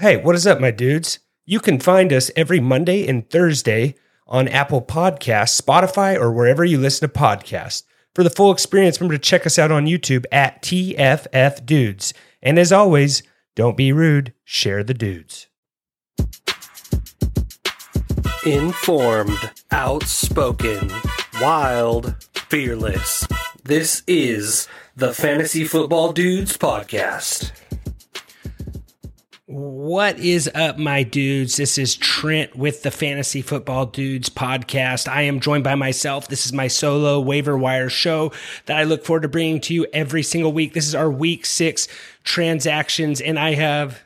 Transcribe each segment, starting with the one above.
Hey, what is up, my dudes? You can find us every Monday and Thursday on Apple Podcasts, Spotify, or wherever you listen to podcasts. For the full experience, remember to check us out on YouTube at TFF Dudes. And as always, don't be rude, share the dudes. Informed, outspoken, wild, fearless. This is the Fantasy Football Dudes Podcast. What is up, my dudes? This is Trent with the Fantasy Football Dudes podcast. I am joined by myself. This is my solo waiver wire show that I look forward to bringing to you every single week. This is our week six transactions, and I have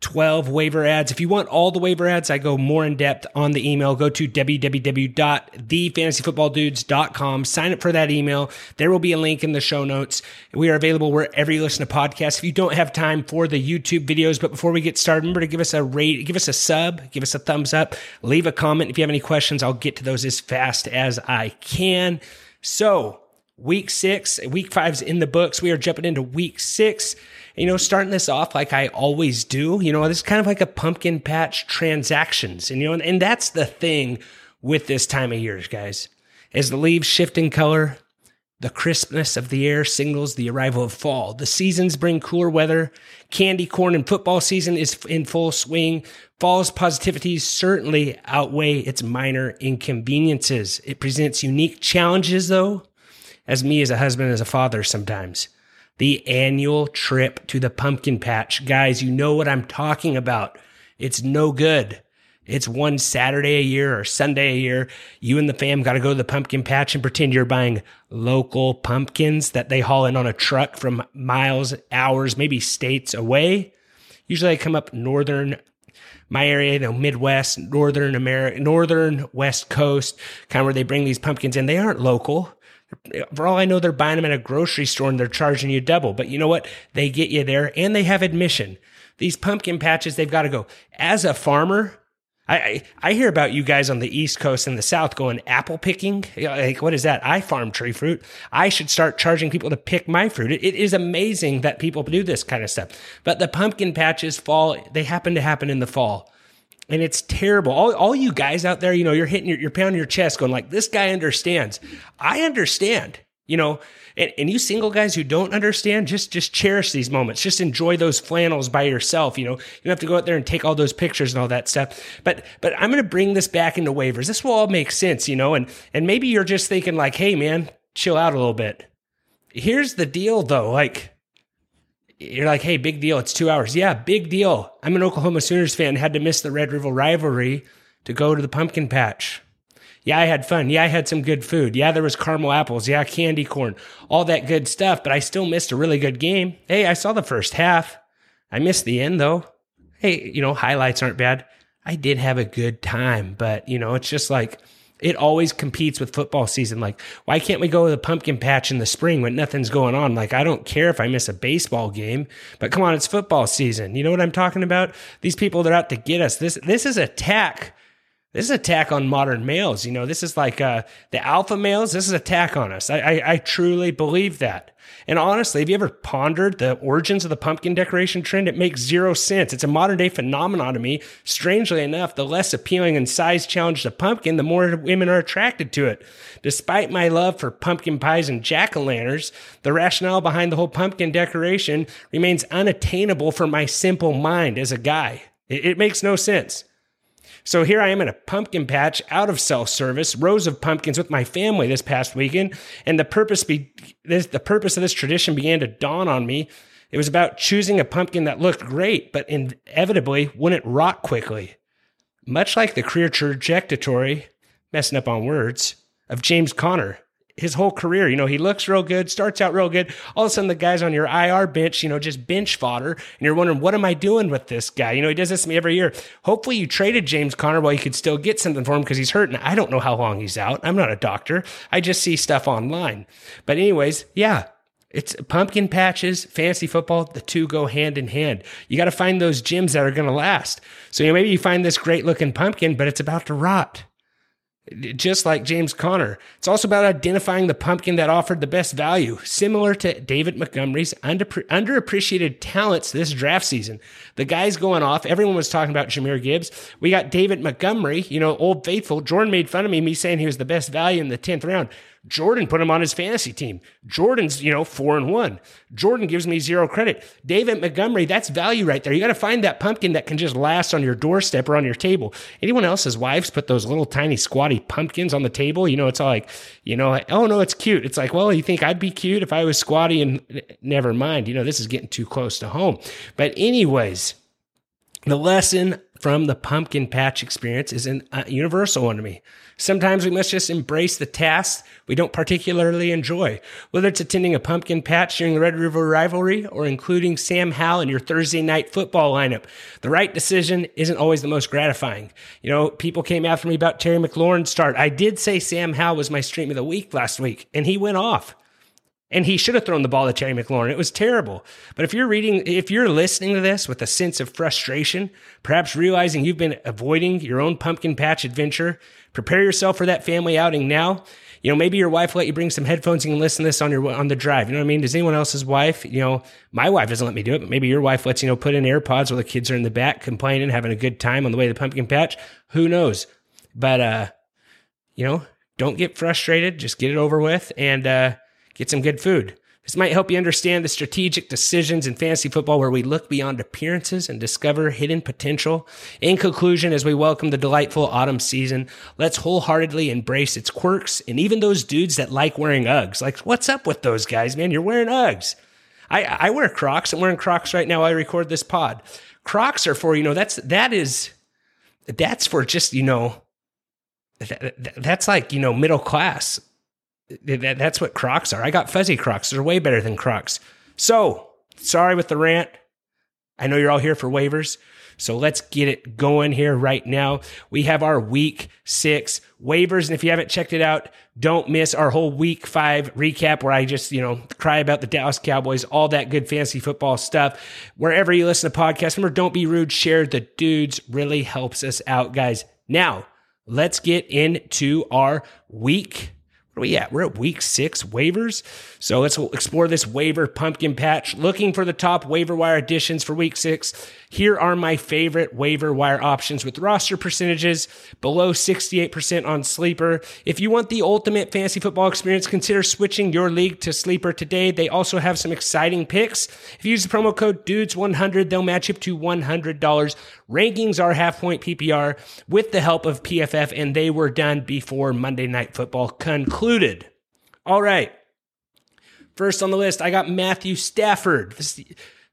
12 waiver adds. If you want all the waiver adds, I go more in depth on the email. Go to www.thefantasyfootballdudes.com. Sign up for that email. There will be a link in the show notes. We are available wherever you listen to podcasts. If you don't have time for the YouTube videos, but before we get started, remember to give us a rate, give us a sub, give us a thumbs up, leave a comment. If you have any questions, I'll get to those as fast as I can. So, week six, week five's in the books. We are jumping into week six you know, starting this off like I always do, you know, this is kind of like a pumpkin patch transactions. And, you know, and, and that's the thing with this time of year, guys. As the leaves shift in color, the crispness of the air signals the arrival of fall. The seasons bring cooler weather. Candy corn and football season is in full swing. Fall's positivities certainly outweigh its minor inconveniences. It presents unique challenges, though, as me as a husband, as a father sometimes the annual trip to the pumpkin patch. Guys, you know what I'm talking about. It's no good. It's one Saturday a year or Sunday a year. You and the fam got to go to the pumpkin patch and pretend you're buying local pumpkins that they haul in on a truck from miles, hours, maybe states away. Usually they come up northern, my area, you know, Midwest, northern America, northern West Coast, kind of where they bring these pumpkins in. They aren't local. For all I know, they're buying them at a grocery store and they're charging you double. But you know what? They get you there and they have admission. These pumpkin patches, they've got to go. As a farmer, I, I, hear about you guys on the East Coast and the South going apple picking. Like, what is that? I farm tree fruit. I should start charging people to pick my fruit. It, it is amazing that people do this kind of stuff. But the pumpkin patches fall, they happen to happen in the fall and it's terrible. All, all you guys out there, you know, you're hitting your, you're pounding your chest going like, this guy understands. I understand, you know, and, and you single guys who don't understand, just, just cherish these moments. Just enjoy those flannels by yourself. You know, you don't have to go out there and take all those pictures and all that stuff. But, but I'm going to bring this back into waivers. This will all make sense, you know, and, and maybe you're just thinking like, Hey man, chill out a little bit. Here's the deal though. Like, you're like, hey, big deal. It's two hours. Yeah, big deal. I'm an Oklahoma Sooners fan. Had to miss the Red River rivalry to go to the pumpkin patch. Yeah, I had fun. Yeah, I had some good food. Yeah, there was caramel apples. Yeah, candy corn, all that good stuff. But I still missed a really good game. Hey, I saw the first half. I missed the end though. Hey, you know, highlights aren't bad. I did have a good time, but you know, it's just like it always competes with football season. Like, why can't we go to the pumpkin patch in the spring when nothing's going on? Like, I don't care if I miss a baseball game, but come on, it's football season. You know what I'm talking about? These people that are out to get us. This this is attack this is attack on modern males. You know, this is like uh, the alpha males. This is attack on us. I, I, I truly believe that. And honestly, have you ever pondered the origins of the pumpkin decoration trend? It makes zero sense. It's a modern day phenomenon to me. Strangely enough, the less appealing and size challenged the pumpkin, the more women are attracted to it. Despite my love for pumpkin pies and jack o' lanterns, the rationale behind the whole pumpkin decoration remains unattainable for my simple mind as a guy. It, it makes no sense. So here I am in a pumpkin patch out of self service, rows of pumpkins with my family this past weekend, and the purpose be this, the purpose of this tradition began to dawn on me. It was about choosing a pumpkin that looked great, but inevitably wouldn't rot quickly. Much like the career trajectory, messing up on words, of James Conner his whole career. You know, he looks real good, starts out real good. All of a sudden, the guy's on your IR bench, you know, just bench fodder. And you're wondering, what am I doing with this guy? You know, he does this to me every year. Hopefully, you traded James Conner while you could still get something for him because he's hurt. And I don't know how long he's out. I'm not a doctor. I just see stuff online. But, anyways, yeah. It's pumpkin patches, fantasy football, the two go hand in hand. You got to find those gems that are going to last. So, you know, maybe you find this great looking pumpkin, but it's about to rot. Just like James Conner. It's also about identifying the pumpkin that offered the best value, similar to David Montgomery's under, underappreciated talents this draft season. The guy's going off. Everyone was talking about Jahmyr Gibbs. We got David Montgomery, you know, old faithful. Jordan made fun of me, me saying he was the best value in the 10th round. Jordan put him on his fantasy team. Jordan's, you know, four and one. Jordan gives me zero credit. David Montgomery, that's value right there. You got to find that pumpkin that can just last on your doorstep or on your table. Anyone else's wives put those little tiny squatty pumpkins on the table? You know, it's all like, you know, oh no, it's cute. It's like, well, you think I'd be cute if I was squatty and never mind. You know, this is getting too close to home. But anyways, the lesson from the pumpkin patch experience is a uh, universal one to me. Sometimes we must just embrace the tasks we don't particularly enjoy, whether it's attending a pumpkin patch during the Red River rivalry or including Sam Howell in your Thursday night football lineup. The right decision isn't always the most gratifying. You know, people came after me about Terry McLaurin's start. I did say Sam Howell was my stream of the week last week, and he went off. And he should have thrown the ball to Terry McLaurin. It was terrible. But if you're reading, if you're listening to this with a sense of frustration, perhaps realizing you've been avoiding your own pumpkin patch adventure, prepare yourself for that family outing now. You know, maybe your wife let you bring some headphones and listen to this on your on the drive. You know what I mean? Does anyone else's wife? You know, my wife doesn't let me do it, but maybe your wife lets you know put in AirPods while the kids are in the back complaining, having a good time on the way to the pumpkin patch. Who knows? But uh, you know, don't get frustrated. Just get it over with and uh get some good food. This might help you understand the strategic decisions in fantasy football where we look beyond appearances and discover hidden potential. In conclusion, as we welcome the delightful autumn season, let's wholeheartedly embrace its quirks and even those dudes that like wearing Uggs. Like, what's up with those guys, man? You're wearing Uggs. I, I wear Crocs. I'm wearing Crocs right now. I record this pod. Crocs are for, you know, that's, that is, that's for just, you know, that, that's like, you know, middle class that, that's what Crocs are. I got fuzzy Crocs. They're way better than Crocs. So, sorry with the rant. I know you're all here for waivers. So let's get it going here right now. We have our week six waivers. And if you haven't checked it out, don't miss our whole week five recap where I just, you know, cry about the Dallas Cowboys, all that good fantasy football stuff. Wherever you listen to podcasts, remember, don't be rude. Share the dudes really helps us out, guys. Now let's get into our week what are we at? We're at week six waivers. So let's explore this waiver pumpkin patch. Looking for the top waiver wire additions for week six. Here are my favorite waiver wire options with roster percentages below 68% on Sleeper. If you want the ultimate fantasy football experience, consider switching your league to Sleeper today. They also have some exciting picks. If you use the promo code DUDES100, they'll match up to $100. Rankings are half point PPR with the help of PFF, and they were done before Monday Night Football concluded. All right. First on the list, I got Matthew Stafford. This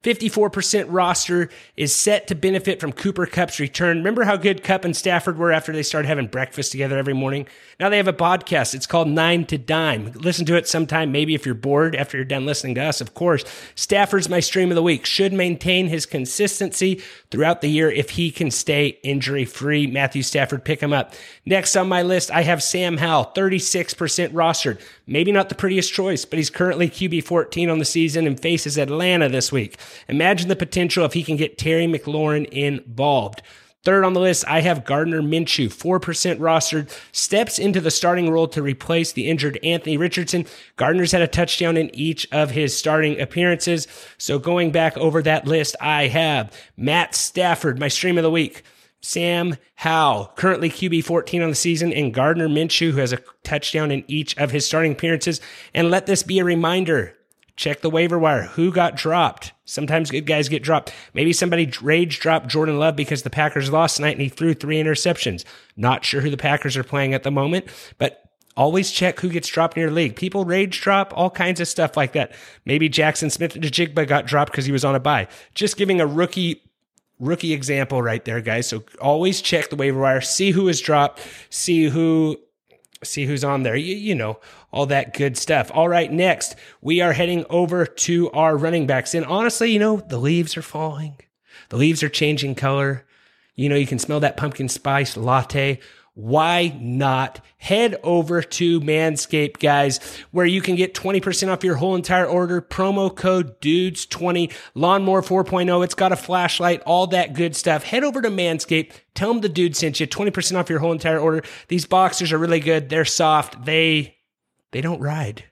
54% roster is set to benefit from Cooper Kupp's return. Remember how good Kupp and Stafford were after they started having breakfast together every morning? Now they have a podcast. It's called Nine to Dime. Listen to it sometime, maybe if you're bored after you're done listening to us, of course. Stafford's my stream of the week. Should maintain his consistency throughout the year if he can stay injury free. Matthew Stafford, pick him up. Next on my list, I have Sam Howell, 36% rostered. Maybe not the prettiest choice, but he's currently QB 14 on the season and faces Atlanta this week. Imagine the potential if he can get Terry McLaurin involved. Third on the list, I have Gardner Minshew, 4% rostered, steps into the starting role to replace the injured Anthony Richardson. Gardner's had a touchdown in each of his starting appearances. So going back over that list, I have Matt Stafford, my stream of the week. Sam Howell, currently QB 14 on the season, and Gardner Minshew, who has a touchdown in each of his starting appearances. And let this be a reminder Check the waiver wire. Who got dropped? Sometimes good guys get dropped. Maybe somebody rage dropped Jordan Love because the Packers lost tonight and he threw three interceptions. Not sure who the Packers are playing at the moment, but always check who gets dropped in your league. People rage drop, all kinds of stuff like that. Maybe Jackson Smith-Njigba got dropped because he was on a bye. Just giving a rookie rookie example right there, guys. So always check the waiver wire, see who is dropped, see who see who's on there. You, you know, all that good stuff. All right, next, we are heading over to our running backs. And honestly, you know, the leaves are falling, the leaves are changing color. You know, you can smell that pumpkin spice latte. Why not head over to Manscaped, guys, where you can get 20% off your whole entire order. Promo code DUDES20, Lawnmower 4.0. It's got a flashlight, all that good stuff. Head over to Manscaped. Tell them the dude sent you 20% off your whole entire order. These boxers are really good. They're soft. They, they don't ride.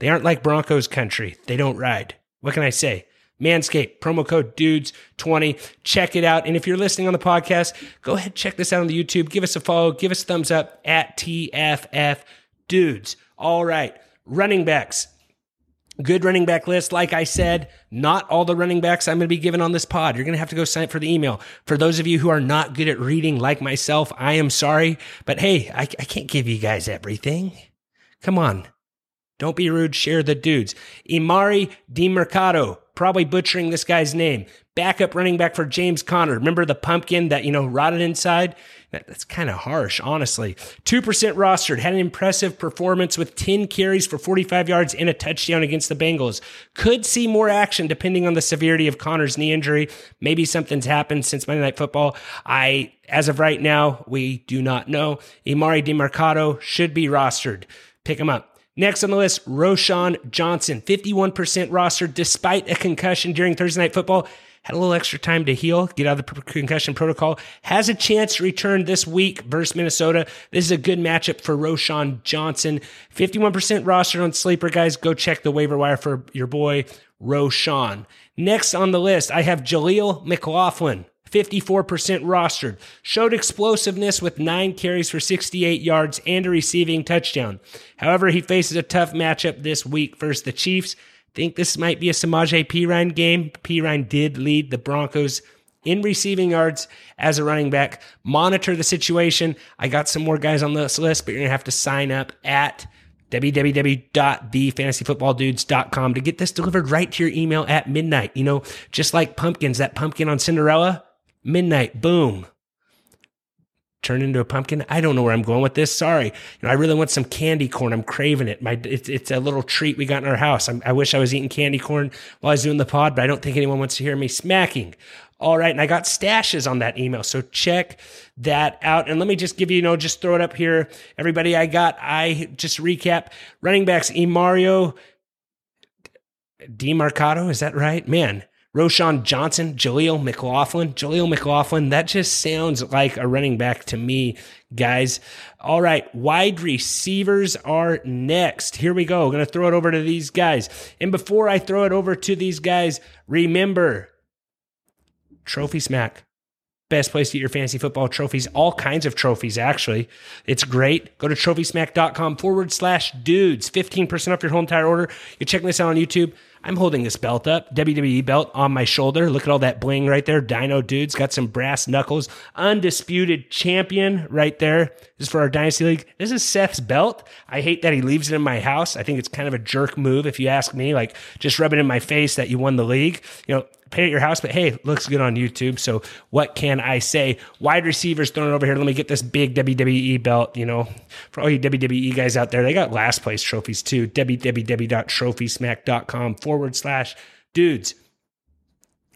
They aren't like Broncos country. They don't ride. What can I say? Manscaped, promo code dudes20. Check it out. And if you're listening on the podcast, go ahead, check this out on the YouTube. Give us a follow, give us thumbs up at TFF dudes. All right. Running backs. Good running back list. Like I said, not all the running backs I'm going to be giving on this pod. You're going to have to go sign up for the email. For those of you who are not good at reading like myself, I am sorry. But hey, I, I can't give you guys everything. Come on. Don't be rude. Share the dudes. Emari Demercado probably butchering this guy's name. Backup running back for James Conner. Remember the pumpkin that, you know, rotted inside? That's kind of harsh, honestly. 2% rostered, had an impressive performance with 10 carries for 45 yards and a touchdown against the Bengals. Could see more action depending on the severity of Conner's knee injury. Maybe something's happened since Monday Night Football. I, as of right now, we do not know. Emari Demercado should be rostered. Pick him up. Next on the list, Roschon Johnson, 51% roster despite a concussion during Thursday Night Football. Had a little extra time to heal, get out of the concussion protocol. Has a chance to return this week versus Minnesota. This is a good matchup for Roschon Johnson. 51% roster on Sleeper, guys. Go check the waiver wire for your boy, Roschon. Next on the list, I have Jaleel McLaughlin. 54% rostered, showed explosiveness with nine carries for 68 yards and a receiving touchdown. However, he faces a tough matchup this week versus the Chiefs. Think this might be a Samaje Perine game. Perine did lead the Broncos in receiving yards as a running back. Monitor the situation. I got some more guys on this list, but you're going to have to sign up at www.thefantasyfootballdudes.com to get this delivered right to your email at midnight. You know, just like pumpkins, that pumpkin on Cinderella, midnight, boom, turn into a pumpkin. I don't know where I'm going with this. Sorry. You know, I really want some candy corn. I'm craving it. My, it's, it's a little treat we got in our house. I'm, i wish I was eating candy corn while I was doing the pod, but I don't think anyone wants to hear me smacking. All right. And I got stashes on that email. So check that out. And let me just give you, you know, just throw it up here. Everybody I got, I just recap running backs, Emario Demercado. Is that right? Man, Roschon Johnson, Jaleel McLaughlin. Jaleel McLaughlin, that just sounds like a running back to me, guys. All right, wide receivers are next. Here we go. Going to throw it over to these guys. And before I throw it over to these guys, remember Trophy Smack. Best place to get your fantasy football trophies, all kinds of trophies, actually. It's great. Go to trophysmack.com forward slash dudes. 15% off your whole entire order. You're checking this out on YouTube. I'm holding this belt up, WWE belt on my shoulder. Look at all that bling right there. Dino dudes got some brass knuckles. Undisputed champion right there. This is for our Dynasty League. This is Seth's belt. I hate that he leaves it in my house. I think it's kind of a jerk move if you ask me, like just rub it in my face that you won the league. You know, pay at your house, but hey, looks good on YouTube. So what can I say? Wide receivers thrown over here. Let me get this big WWE belt. You know, for all you WWE guys out there, they got last place trophies too. www.trophysmack.com forward slash dudes.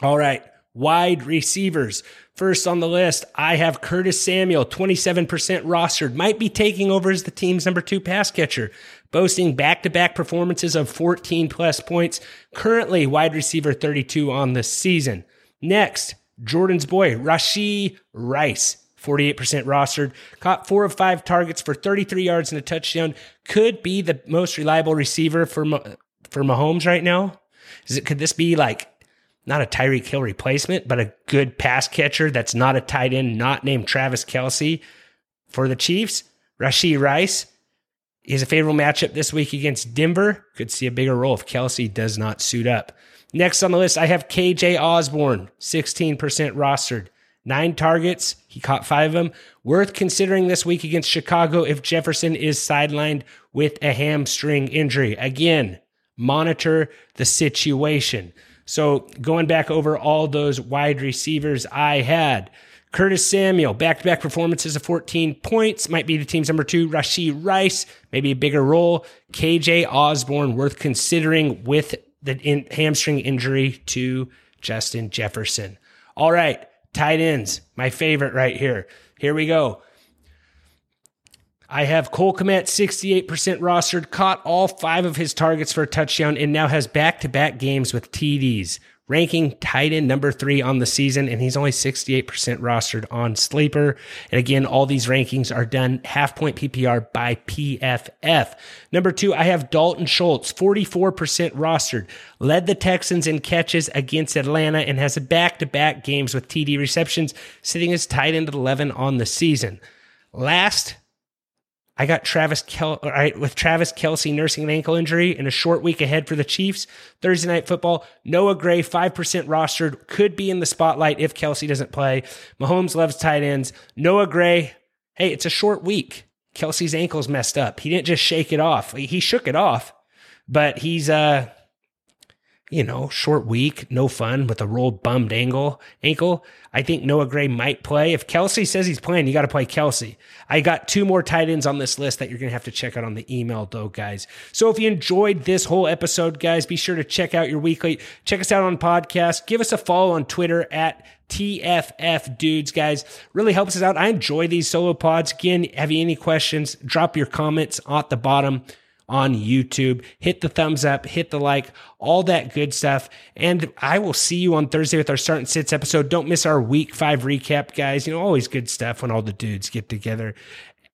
All right. Wide receivers. First on the list, I have Curtis Samuel, 27% rostered, might be taking over as the team's number two pass catcher boasting back to back performances of 14 plus points, currently wide receiver 32 on the season. Next, Jordan's boy, Rashee Rice. 48% rostered, caught four of five targets for 33 yards and a touchdown. Could be the most reliable receiver for for Mahomes right now. Is it? Could this be like not a Tyreek Hill replacement, but a good pass catcher that's not a tight end, not named Travis Kelce for the Chiefs? Rashee Rice is a favorable matchup this week against Denver. Could see a bigger role if Kelce does not suit up. Next on the list, I have KJ Osborn, 16% rostered. Nine targets. He caught five of them. Worth considering this week against Chicago if Jefferson is sidelined with a hamstring injury. Again, monitor the situation. So going back over all those wide receivers I had. Curtis Samuel, back to back performances of 14 points, might be the team's number two. Rashee Rice, maybe a bigger role. KJ Osborn, worth considering with the in- hamstring injury to Justin Jefferson. All right, tight ends, my favorite right here. Here we go. I have Cole Kmet 68% rostered, caught all five of his targets for a touchdown, and now has back to back games with TDs ranking tight end number three on the season, and he's only 68% rostered on Sleeper. And again, all these rankings are done half point PPR by PFF. Number two, I have Dalton Schultz, 44% rostered, led the Texans in catches against Atlanta and has back to back games with TD receptions, sitting as tight end 11 on the season. Last I got Travis Kel- with Travis Kelce nursing an ankle injury and a short week ahead for the Chiefs. Thursday night football. Noah Gray, 5% rostered, could be in the spotlight if Kelce doesn't play. Mahomes loves tight ends. Noah Gray, hey, it's a short week. Kelce's ankle's messed up. He didn't just shake it off. He shook it off, but he's, uh, you know, short week, no fun with a rolled bummed ankle. Ankle. I think Noah Gray might play. If Kelce says he's playing, you got to play Kelce. I got two more tight ends on this list that you're going to have to check out on the email, though, guys. So if you enjoyed this whole episode, guys, be sure to check out your weekly. Check us out on podcast. Give us a follow on Twitter at TFF dudes, guys. Really helps us out. I enjoy these solo pods. Again, have you any questions? Drop your comments at the bottom on YouTube. Hit the thumbs up, hit the like, all that good stuff. And I will see you on Thursday with our start and sits episode. Don't miss our week five recap, guys. You know, always good stuff when all the dudes get together.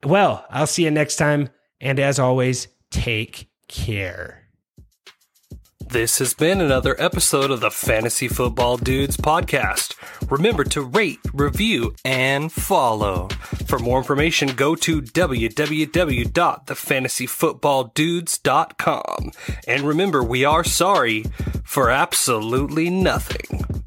Well, I'll see you next time. And as always, take care. This has been another episode of the Fantasy Football Dudes podcast. Remember to rate, review, and follow. For more information, go to www.thefantasyfootballdudes.com. And remember, we are sorry for absolutely nothing.